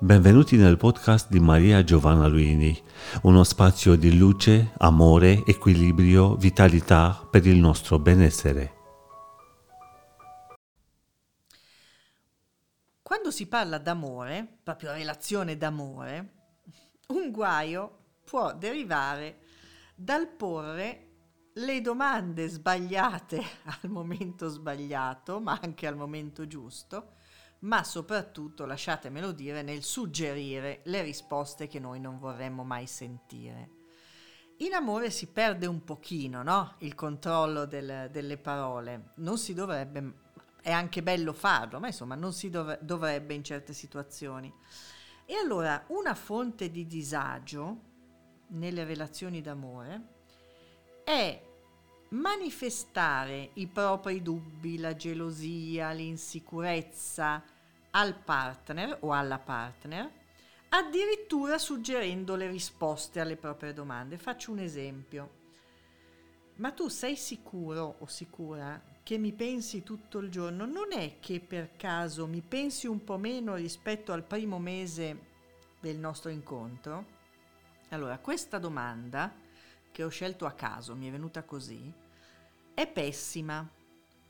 Benvenuti nel podcast di Maria Giovanna Luini, uno spazio di luce, amore, equilibrio, vitalità per il nostro benessere. Quando si parla d'amore, proprio relazione d'amore, un guaio può derivare dal porre le domande sbagliate al momento sbagliato, ma anche al momento giusto, ma soprattutto, lasciatemelo dire, nel suggerire le risposte che noi non vorremmo mai sentire. In amore si perde un pochino no? il controllo del, delle parole, non si dovrebbe, è anche bello farlo, ma insomma non si dov- dovrebbe in certe situazioni. E allora una fonte di disagio nelle relazioni d'amore è manifestare i propri dubbi, la gelosia, l'insicurezza, al partner o alla partner, addirittura suggerendo le risposte alle proprie domande. Faccio un esempio. Ma tu sei sicuro o sicura che mi pensi tutto il giorno? Non è che per caso mi pensi un po' meno rispetto al primo mese del nostro incontro? Allora, questa domanda, che ho scelto a caso, mi è venuta così, è pessima.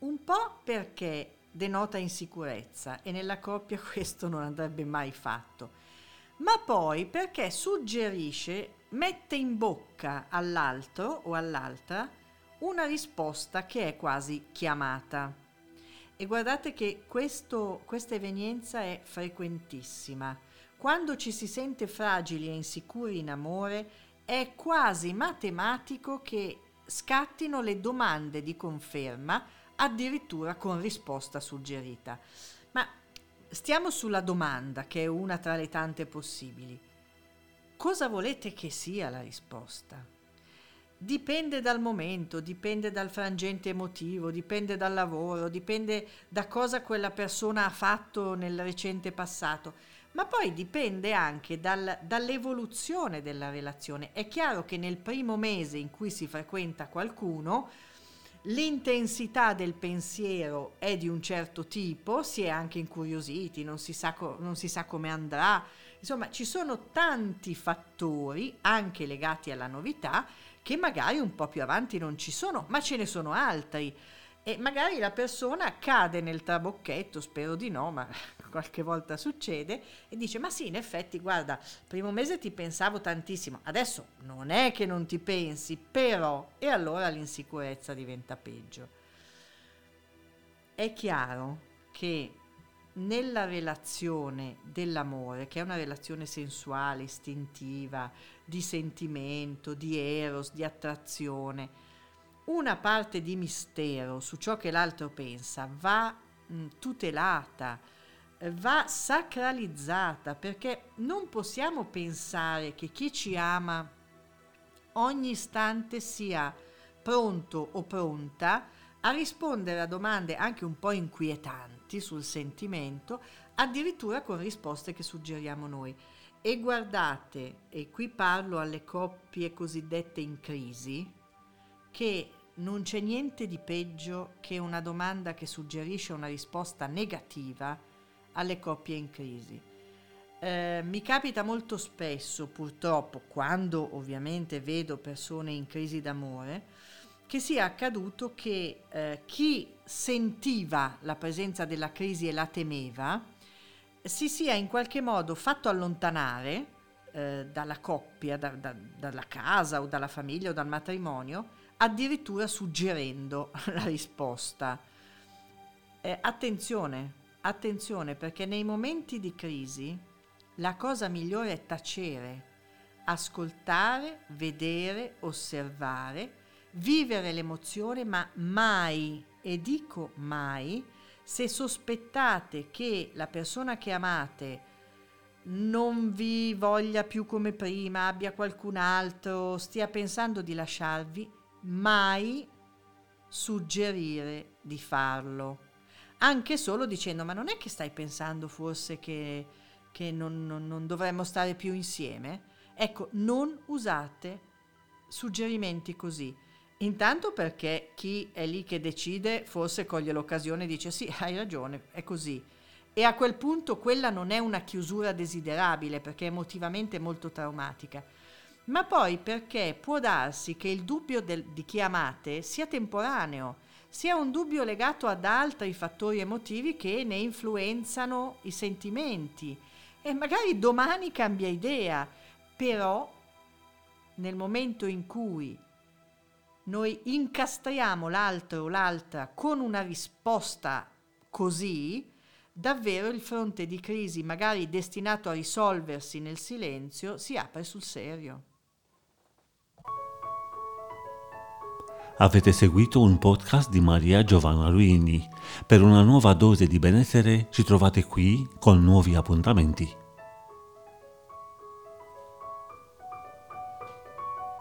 Un po' perché denota insicurezza e nella coppia questo non andrebbe mai fatto. Ma poi perché suggerisce, mette in bocca all'altro o all'altra una risposta che è quasi chiamata. E guardate che questo, questa evenienza è frequentissima. Quando ci si sente fragili e insicuri in amore, è quasi matematico che scattino le domande di conferma addirittura con risposta suggerita. Ma stiamo sulla domanda, che è una tra le tante possibili. Cosa volete che sia la risposta? Dipende dal momento, dipende dal frangente emotivo, dipende dal lavoro, dipende da cosa quella persona ha fatto nel recente passato, ma poi dipende anche dal, dall'evoluzione della relazione. È chiaro che nel primo mese in cui si frequenta qualcuno, L'intensità del pensiero è di un certo tipo, si è anche incuriositi, non si sa, co- non si sa come andrà, insomma ci sono tanti fattori, anche legati alla novità, che magari un po' più avanti non ci sono, ma ce ne sono altri. E magari la persona cade nel trabocchetto, spero di no, ma qualche volta succede, e dice ma sì, in effetti, guarda, primo mese ti pensavo tantissimo, adesso non è che non ti pensi, però, e allora l'insicurezza diventa peggio. È chiaro che nella relazione dell'amore, che è una relazione sensuale, istintiva, di sentimento, di eros, di attrazione, una parte di mistero su ciò che l'altro pensa va mh, tutelata, va sacralizzata, perché non possiamo pensare che chi ci ama ogni istante sia pronto o pronta a rispondere a domande anche un po' inquietanti sul sentimento, addirittura con risposte che suggeriamo noi. E guardate, e qui parlo alle coppie cosiddette in crisi, che non c'è niente di peggio che una domanda che suggerisce una risposta negativa alle coppie in crisi. Eh, mi capita molto spesso, purtroppo, quando ovviamente vedo persone in crisi d'amore, che sia accaduto che eh, chi sentiva la presenza della crisi e la temeva si sia in qualche modo fatto allontanare eh, dalla coppia, da, da, dalla casa o dalla famiglia o dal matrimonio addirittura suggerendo la risposta. Eh, attenzione, attenzione perché nei momenti di crisi la cosa migliore è tacere, ascoltare, vedere, osservare, vivere l'emozione, ma mai, e dico mai, se sospettate che la persona che amate non vi voglia più come prima, abbia qualcun altro, stia pensando di lasciarvi, mai suggerire di farlo, anche solo dicendo ma non è che stai pensando forse che, che non, non, non dovremmo stare più insieme? Ecco, non usate suggerimenti così. Intanto perché chi è lì che decide forse coglie l'occasione e dice sì, hai ragione, è così. e a quel punto quella non è una chiusura desiderabile perché è emotivamente molto traumatica, ma poi perché può darsi che il dubbio del, di chi amate sia temporaneo, sia un dubbio legato ad altri fattori emotivi che ne influenzano i sentimenti e magari domani cambia idea, però nel momento in cui noi incastriamo l'altro o l'altra con una risposta così, davvero il fronte di crisi, magari destinato a risolversi nel silenzio, si apre sul serio. Avete seguito un podcast di Maria Giovanna Luini. Per una nuova dose di benessere ci trovate qui con nuovi appuntamenti.